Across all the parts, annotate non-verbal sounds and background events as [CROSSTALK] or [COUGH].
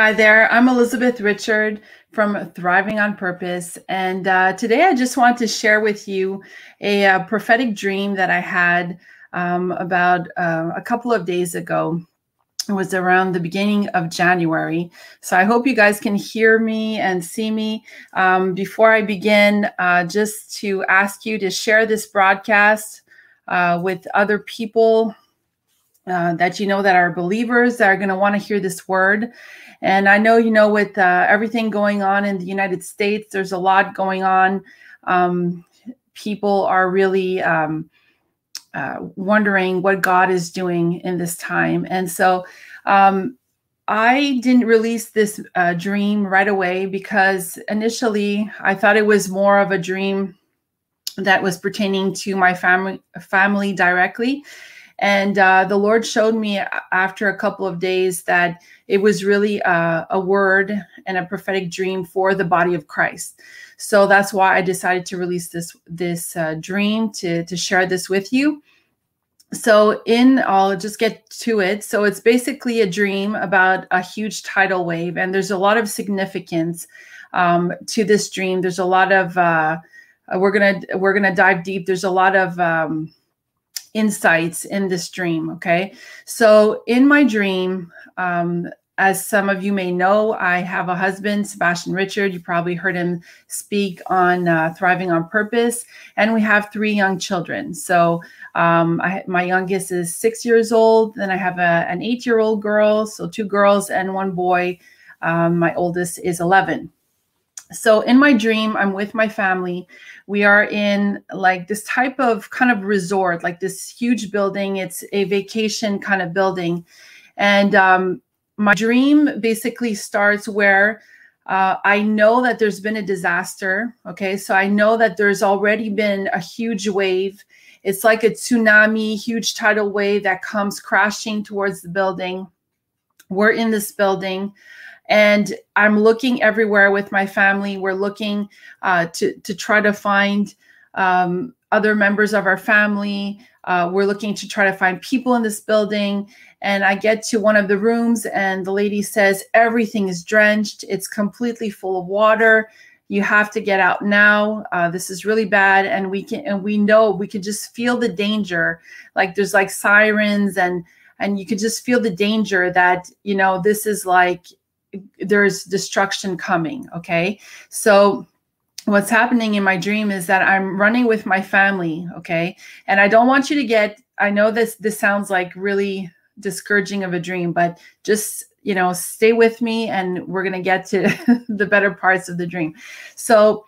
Hi there. I'm Elizabeth Richard from Thriving on Purpose. And uh, today I just want to share with you a, a uh, prophetic dream that I had um, about uh, a couple of days ago. It was around the beginning of January. So I hope you guys can hear me and see me. Um, before I begin, uh, just to ask you to share this broadcast uh, with other people uh, that you know that are believers are going to want to hear this word. And I know, you know, with uh, everything going on in the United States, there's a lot going on. Um, people are really um, uh, wondering what God is doing in this time. And so um, I didn't release this uh, dream right away because initially I thought it was more of a dream that was pertaining to my family family directly and uh, the Lord showed me after a couple of days that it was really a, a word and a prophetic dream for the body of Christ. So that's why I decided to release this this uh, dream to to share this with you. So in I'll just get to it. So it's basically a dream about a huge tidal wave, and there's a lot of significance um, to this dream. There's a lot of uh, we're gonna we're gonna dive deep. There's a lot of um, insights in this dream. Okay. So, in my dream, um, as some of you may know, I have a husband, Sebastian Richard. You probably heard him speak on uh, Thriving on Purpose. And we have three young children. So, um, I, my youngest is six years old. Then I have a, an eight year old girl. So, two girls and one boy. Um, my oldest is 11. So, in my dream, I'm with my family we are in like this type of kind of resort, like this huge building. It's a vacation kind of building. And um, my dream basically starts where uh, I know that there's been a disaster. Okay. So I know that there's already been a huge wave. It's like a tsunami, huge tidal wave that comes crashing towards the building. We're in this building and i'm looking everywhere with my family. We're looking uh, to to try to find um, other members of our family. Uh, we're looking to try to find people in this building. And i get to one of the rooms and the lady says everything is drenched. It's completely full of water. You have to get out now. Uh, this is really bad. And we can and we know we can just feel the danger. Like there's like sirens and and you could just feel the danger that you know this is like there's destruction coming okay? So what's happening in my dream is that i'm running with my family okay? And i don't want you to get i know this this sounds like really discouraging of a dream but just you know stay with me and we're going to get to [LAUGHS] the better parts of the dream. So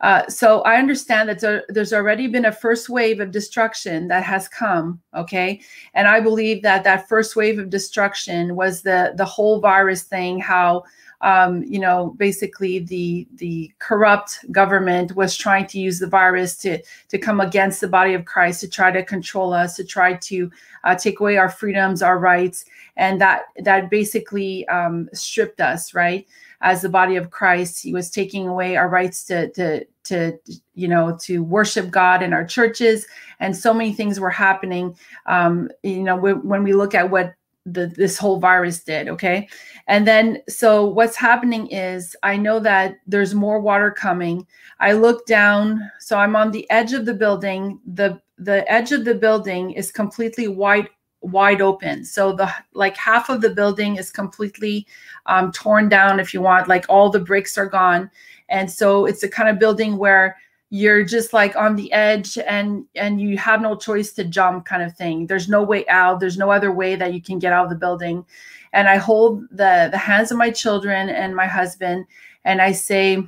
uh, so I understand that there, there's already been a first wave of destruction that has come, okay, and I believe that that first wave of destruction was the the whole virus thing, how um, you know basically the the corrupt government was trying to use the virus to to come against the body of Christ, to try to control us, to try to uh, take away our freedoms, our rights, and that that basically um, stripped us, right? As the body of Christ, he was taking away our rights to to to you know to worship god in our churches. And so many things were happening. Um you know when we look at what the this whole virus did okay? And then so what's happening is i know that there's more water coming. I look down so i'm on the edge of the building. The the edge of the building is completely wide wide open. So the like half of the building is completely um, torn down if you want like all the bricks are gone. And so it's a kind of building where you're just like on the edge and and you have no choice to jump kind of thing. There's no way out. There's no other way that you can get out of the building. And i hold the the hands of my children and my husband and i say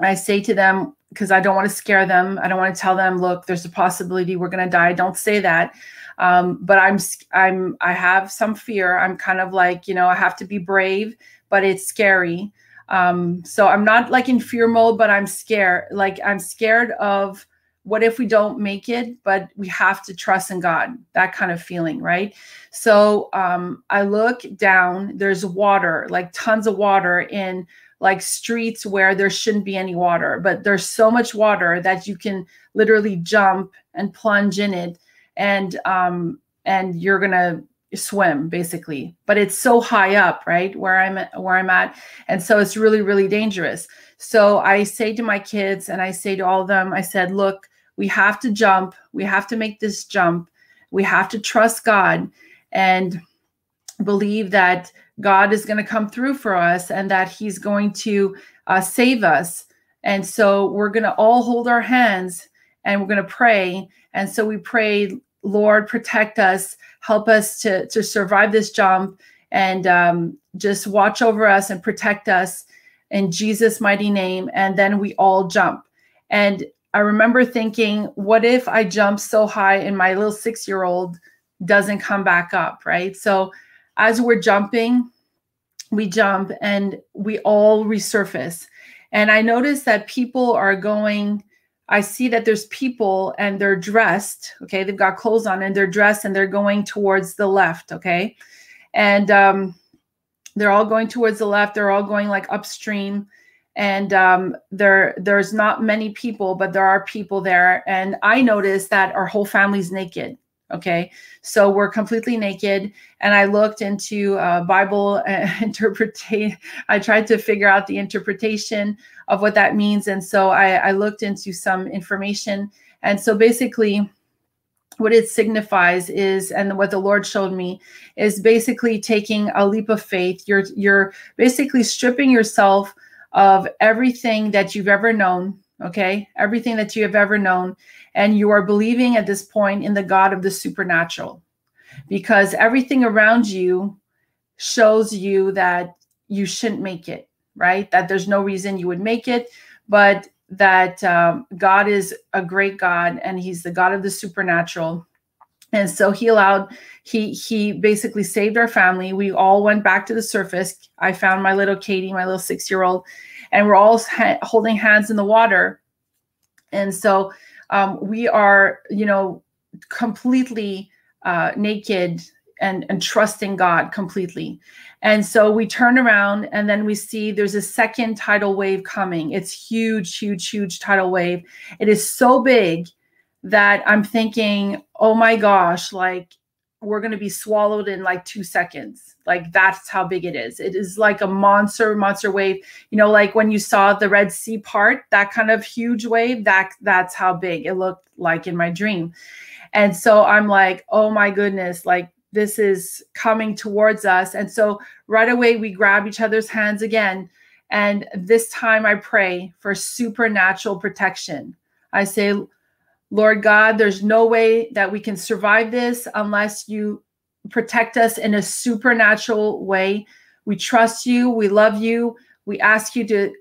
i say to them because i don't want to scare them. I don't want to tell them look there's a possibility we're going to die. Don't say that um, but i'm i'm i have some fear i'm kind of like you know i have to be brave but it's scary um, so I'm not like in fear mode, but I'm scared. Like I'm scared of what if we don't make it, but we have to trust in God, that kind of feeling, right? So um, I look down, there's water, like tons of water in like streets where there shouldn't be any water, but there's so much water that you can literally jump and plunge in it. And um, and you're gonna swim basically. But it's so high up right where i'm where i'm at. And so it's really really dangerous. So i say to my kids and i say to all of them i said look we have to jump. We have to make this jump. We have to trust god and believe that god is going to come through for us and that he's going to uh, save us. And so we're going to all hold our hands and we're going to pray and so we pray lord protect us help us to to survive this jump and um, just watch over us and protect us in Jesus' mighty name. And then we all jump. And I remember thinking, what if I jump so high and my little six year old doesn't come back up? Right. So as we're jumping, we jump and we all resurface. And I noticed that people are going I see that there's people and they're dressed, okay? They've got clothes on and they're dressed and they're going towards the left, okay? And um, they're all going towards the left. They're all going like upstream. And um, there, there's not many people, but there are people there. And I noticed that our whole family's naked. Okay, so we're completely naked, and I looked into uh, Bible uh, [LAUGHS] interpretation. I tried to figure out the interpretation of what that means, and so I, I looked into some information. And so basically, what it signifies is, and what the Lord showed me, is basically taking a leap of faith. You're you're basically stripping yourself of everything that you've ever known. Okay, everything that you have ever known and you are believing at this point in the God of the supernatural because everything around you shows you that you shouldn't make it, right? That there's no reason you would make it, but that um, God is a great God and He's the God of the supernatural. And so He allowed, He He basically saved our family. We all went back to the surface. I found my little Katie, my little six year old, and we're all ha- holding hands in the water. And so um, we are, you know, completely uh, naked and, and trusting God completely. And so we turn around and then we see there's a second tidal wave coming. It's huge, huge, huge tidal wave. It is so big that I'm thinking, oh my gosh, like we're going to be swallowed in like two seconds. Like that's how big it is. It is like a monster, monster wave. You know, like when you saw the Red Sea part, that kind of huge wave, that that's how big it looked like in my dream. And so I'm like, oh my goodness, like this is coming towards us. And so right away we grab each other's hands again. And this time I pray for supernatural protection. I say, Lord God, there's no way that we can survive this unless you protect us in a supernatural way. We trust you. We love you. We ask you to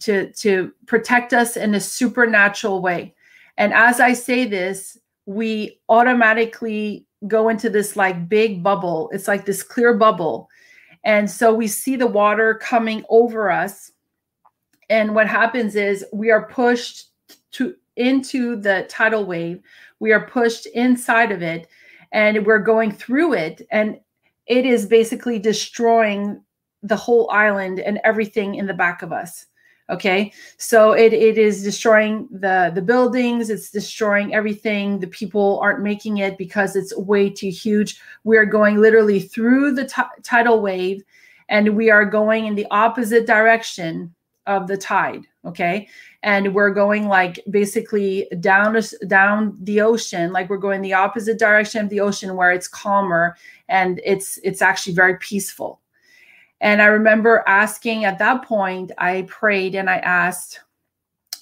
to to protect us in a supernatural way. And as I say this, we automatically go into this like big bubble. It's like this clear bubble. And so we see the water coming over us. And what happens is we are pushed to into the tidal wave. We are pushed inside of it and we're going through it. And it is basically destroying the whole island and everything in the back of us okay so it, it is destroying the the buildings it's destroying everything the people aren't making it because it's way too huge we are going literally through the t- tidal wave and we are going in the opposite direction of the tide okay and we're going like basically down down the ocean like we're going the opposite direction of the ocean where it's calmer and it's it's actually very peaceful. And i remember asking at that point i prayed and i asked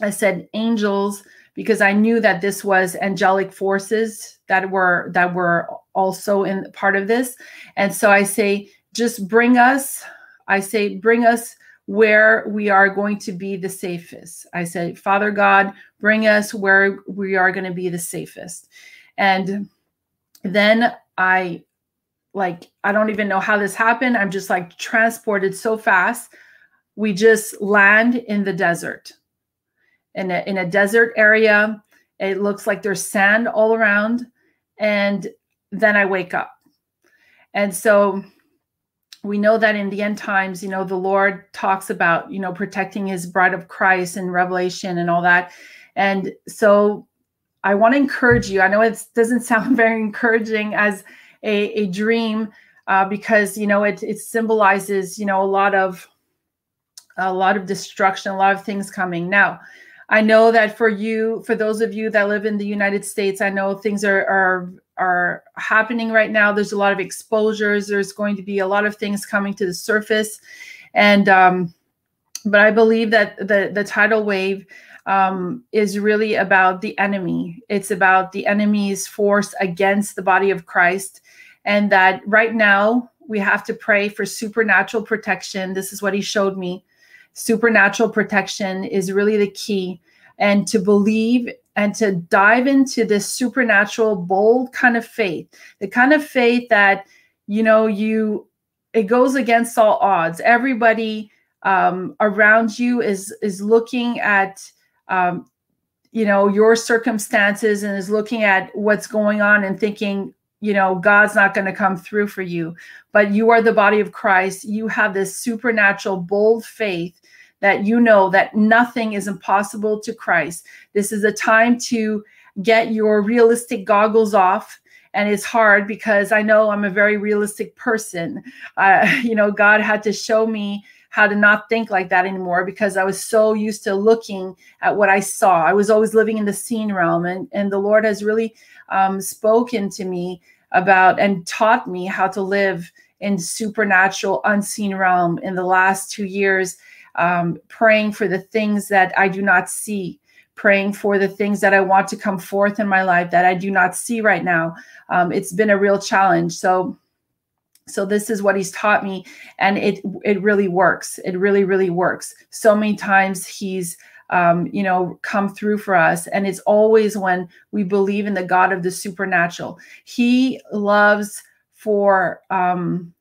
i said angels because i knew that this was angelic forces that were that were also in part of this. And so i say just bring us i say bring us where we are going to be the safest. I said, Father God, bring us where we are going to be the safest. And then I like I don't even know how this happened. I'm just like transported so fast. We just land in the desert. In a, in a desert area, it looks like there's sand all around and then I wake up. And so we know that in the end times, you know, the Lord talks about, you know, protecting his bride of Christ and Revelation and all that. And so I want to encourage you. I know it doesn't [LAUGHS] sound very encouraging as a, a dream uh, because you know it it symbolizes you know a lot of a lot of destruction, a lot of things coming. Now, I know that for you, for those of you that live in the United States, I know things are are are happening right now. There's a lot of exposures. There's going to be a lot of things coming to the surface, and um, but I believe that the the tidal wave um, is really about the enemy. It's about the enemy's force against the body of Christ, and that right now we have to pray for supernatural protection. This is what he showed me supernatural protection is really the key and to believe and to dive into this supernatural bold kind of faith the kind of faith that you know you it goes against all odds. Everybody um, around you is is looking at um, you know your circumstances and is looking at what's going on and thinking you know god's not going to come through for you. But you are the body of christ. You have this supernatural bold faith that you know that nothing is impossible to Christ. This is a time to get your realistic goggles off. And it's hard because I know I'm a very realistic person. Uh, [LAUGHS] you know, God had to show me how to not think like that anymore because I was so used to looking at what I saw. I was always living in the seen realm, and, and the Lord has really um, spoken to me about and taught me how to live in supernatural, unseen realm in the last two years um, praying for the things that I do not see, praying for the things that I want to come forth in my life that I do not see right now. Um, it's been a real challenge. So, so this is what he's taught me, and it it really works. It really really works. So many times he's um, you know, come through for us. And it's always when we believe in the God of the supernatural. He loves for um,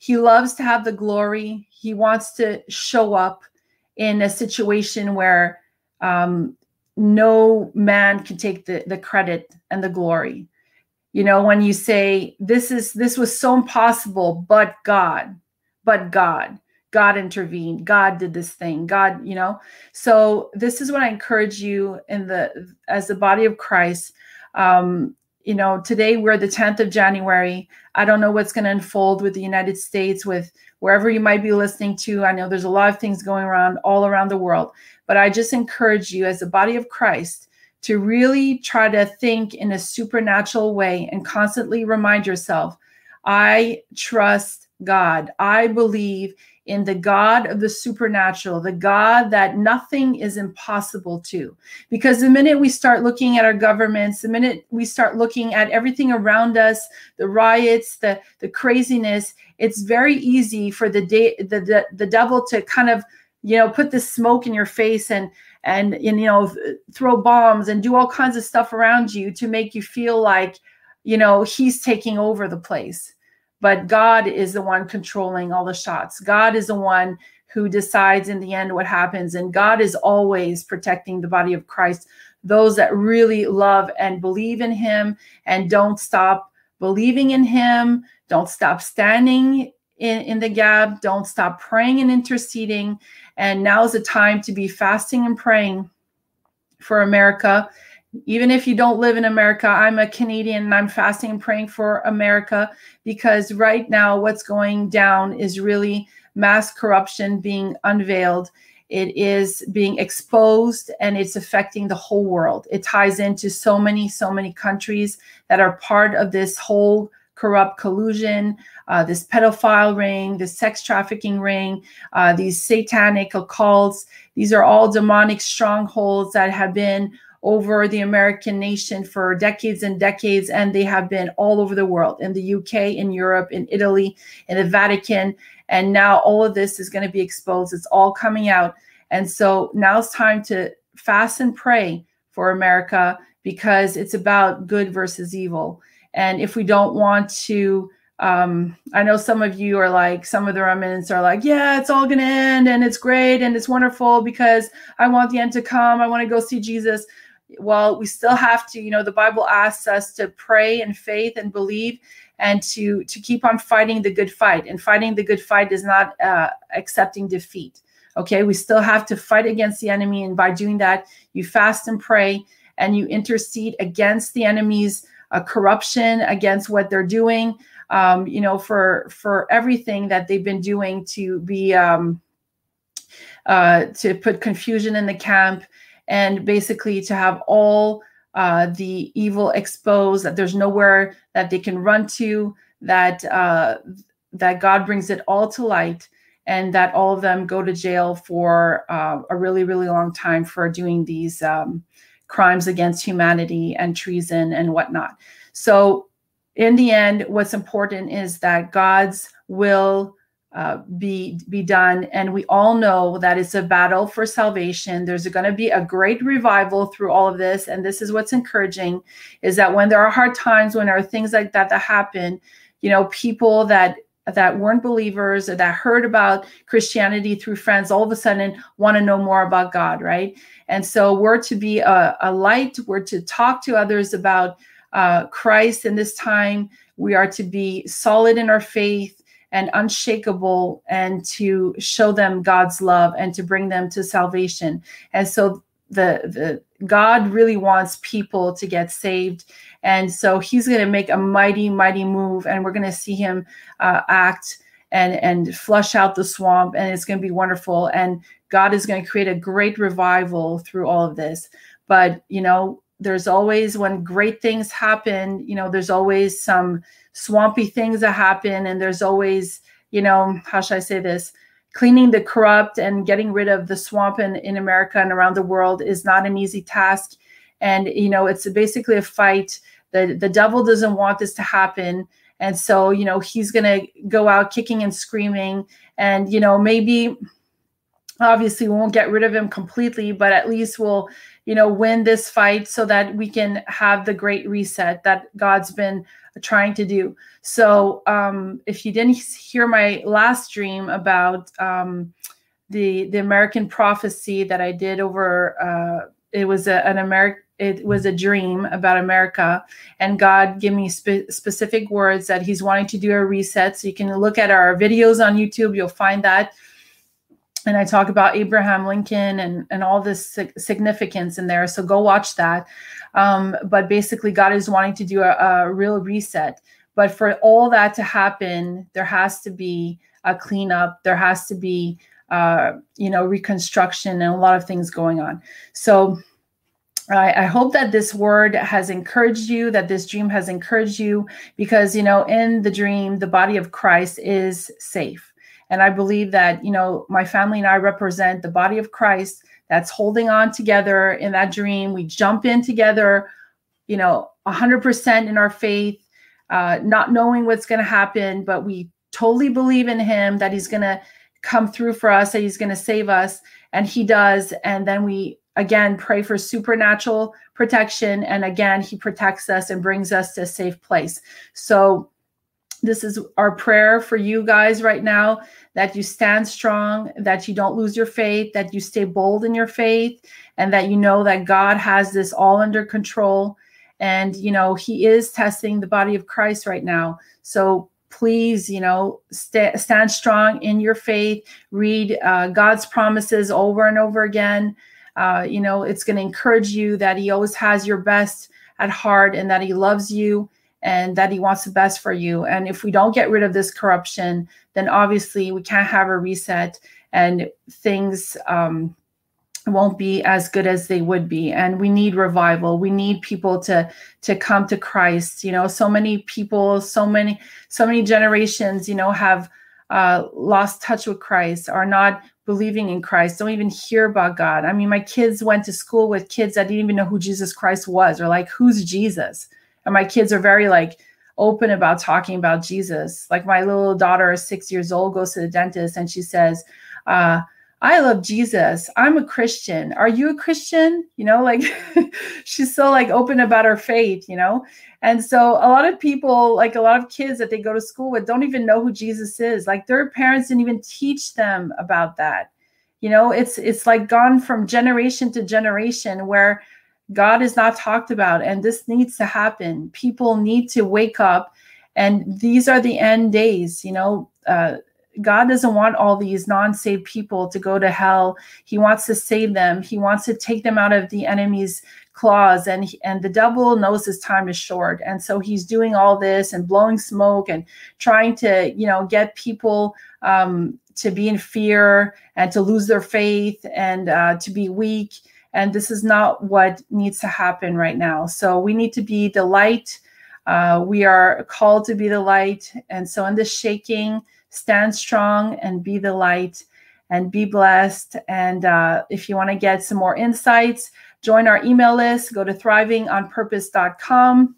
he loves to have the glory. He wants to show up in a situation where um, no man can take the, the credit and the glory. You know, when you say this is this was so impossible, but God, but God, God intervened, God did this thing, God, you know. So this is what I encourage you in the as the body of Christ. Um, you know, today we're the 10th of January. I don't know what's going to unfold with the United States, with wherever you might be listening to. I know there's a lot of things going around all around the world, but I just encourage you as the body of Christ to really try to think in a supernatural way and constantly remind yourself I trust God. I believe in the God of the supernatural, the God that nothing is impossible to. Because the minute we start looking at our governments, the minute we start looking at everything around us, the riots, the, the craziness, it's very easy for the, day, the, the, the devil to kind of you know put the smoke in your face and and, and you know throw bombs and do all kinds of stuff around you to make you feel like you know he's taking over the place but God is the one controlling all the shots. God is the one who decides in the end what happens. And God is always protecting the body of Christ, those that really love and believe in Him and don't stop believing in Him, don't stop standing in, in the gap, don't stop praying and interceding. And now is the time to be fasting and praying for America even if you don't live in America, I'm a Canadian and I'm fasting and praying for America because right now what's going down is really mass corruption being unveiled. It is being exposed and it's affecting the whole world. It ties into so many, so many countries that are part of this whole corrupt collusion, uh, this pedophile ring, this sex trafficking ring, uh, these satanic occults. These are all demonic strongholds that have been over the American nation for decades and decades, and they have been all over the world in the UK, in Europe, in Italy, in the Vatican. And now all of this is going to be exposed. It's all coming out. And so now it's time to fast and pray for America because it's about good versus evil. And if we don't want to, um, I know some of you are like, some of the remnants are like, yeah, it's all going to end and it's great and it's wonderful because I want the end to come. I want to go see Jesus well we still have to you know the bible asks us to pray in faith and believe and to to keep on fighting the good fight. And fighting the good fight is not uh, accepting defeat. Okay? We still have to fight against the enemy. And by doing that you fast and pray and you intercede against the enemy's uh, corruption against what they're doing. Um, you know, for for everything that they've been doing to be um, uh, to put confusion in the camp and basically to have all uh, the evil exposed that there's nowhere that they can run to that uh, that God brings it all to light and that all of them go to jail for uh, a really really long time for doing these um, crimes against humanity and treason and whatnot. So in the end what's important is that god's will uh, be be done. And we all know that it's a battle for salvation. There's going to be a great revival through all of this. And this is what's encouraging is that when there are hard times when there are things like that that happen you know people that that weren't believers or that heard about christianity through friends all of a sudden want to know more about god right? And so we're to be a, a light. We're to talk to others about uh, christ in this time. We are to be solid in our faith and unshakable and to show them God's love and to bring them to salvation. And so the the God really wants people to get saved. And so he's going to make a mighty, mighty move, and we're going to see him uh, act and and flush out the swamp, and it's going to be wonderful. And God is going to create a great revival through all of this. But you know, there's always when great things happen, you know, there's always some swampy things that happen and there's always you know how should i say this? Cleaning the corrupt and getting rid of the swamp in, in america and around the world is not an easy task. And you know it's basically a fight. The the devil doesn't want this to happen. And so you know he's to go out kicking and screaming. And you know maybe obviously we won't get rid of him completely but at least we'll you know win this fight so that we can have the great reset that god's been trying to do. So um, if you didn't hear my last dream about um, the the American prophecy that I did over, uh, it was a, an American. It was a dream about America, and God gave me spe- specific words that He's wanting to do a reset. So you can look at our videos on YouTube; you'll find that and I talk about Abraham Lincoln and and all this significance in there. So go watch that. Um, but basically, God is wanting to do a, a, real reset. But for all that to happen, there has to be a cleanup. There has to be, uh, you know, reconstruction and a lot of things going on. So I, I hope that this word has encouraged you, that this dream has encouraged you, because, you know, in the dream, the body of Christ is safe. And I believe that, you know, my family and I represent the body of Christ that's holding on together in that dream. We jump in together, you know, 100% in our faith, uh, not knowing what's going to happen, but we totally believe in Him that He's going to come through for us, that He's going to save us. And He does. And then we, again, pray for supernatural protection. And again, He protects us and brings us to a safe place. So, this is our prayer for you guys right now that you stand strong, that you don't lose your faith, that you stay bold in your faith, and that you know that God has this all under control. And, you know, He is testing the body of Christ right now. So please, you know, st- stand strong in your faith, read uh, God's promises over and over again. Uh, you know, it's going to encourage you that He always has your best at heart and that He loves you and that he wants the best for you. And if we don't get rid of this corruption, then obviously we can't have a reset and things um, won't be as good as they would be. And we need revival. We need people to to come to Christ. You know, so many people, so many, so many generations, you know, have uh, lost touch with Christ, are not believing in Christ, don't even hear about God. I mean, my kids went to school with kids that didn't even know who Jesus Christ was, or like, who's Jesus? And my kids are very like open about talking about Jesus. Like my little daughter is six years old, goes to the dentist, and she says, uh, I love Jesus. I'm a Christian. Are you a Christian? You know, like [LAUGHS] she's so like open about her faith, you know? And so a lot of people, like a lot of kids that they go to school with, don't even know who Jesus is. Like their parents didn't even teach them about that. You know, it's it's like gone from generation to generation where God is not talked about, and this needs to happen. People need to wake up, and these are the end days. You know, uh, God doesn't want all these non saved people to go to hell. He wants to save them, He wants to take them out of the enemy's claws and and the devil knows his time is short and so he's doing all this and blowing smoke and trying to you know get people um, to be in fear and to lose their faith and uh, to be weak and this is not what needs to happen right now. So we need to be the light. Uh, we are called to be the light. And so in this shaking stand strong and be the light and be blessed. And uh, if you want to get some more insights join our email list. Go to thrivingonpurpose.com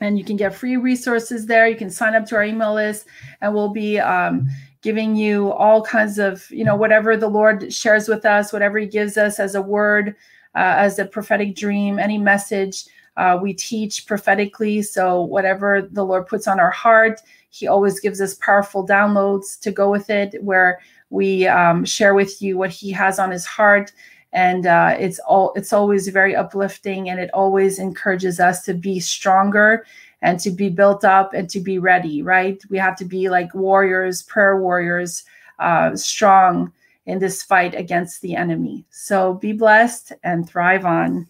and you can get free resources there. You can sign up to our email list and we'll be um, giving you all kinds of you know whatever the lord shares with us whatever he gives us as a word uh, as a prophetic dream any message uh, we teach prophetically. So whatever the lord puts on our heart he always gives us powerful downloads to go with it where we um, share with you what he has on his heart. And uh, it's all it's always very uplifting and it always encourages us to be stronger and to be built up and to be ready right? We have to be like warriors prayer warriors uh, strong in this fight against the enemy. So be blessed and thrive on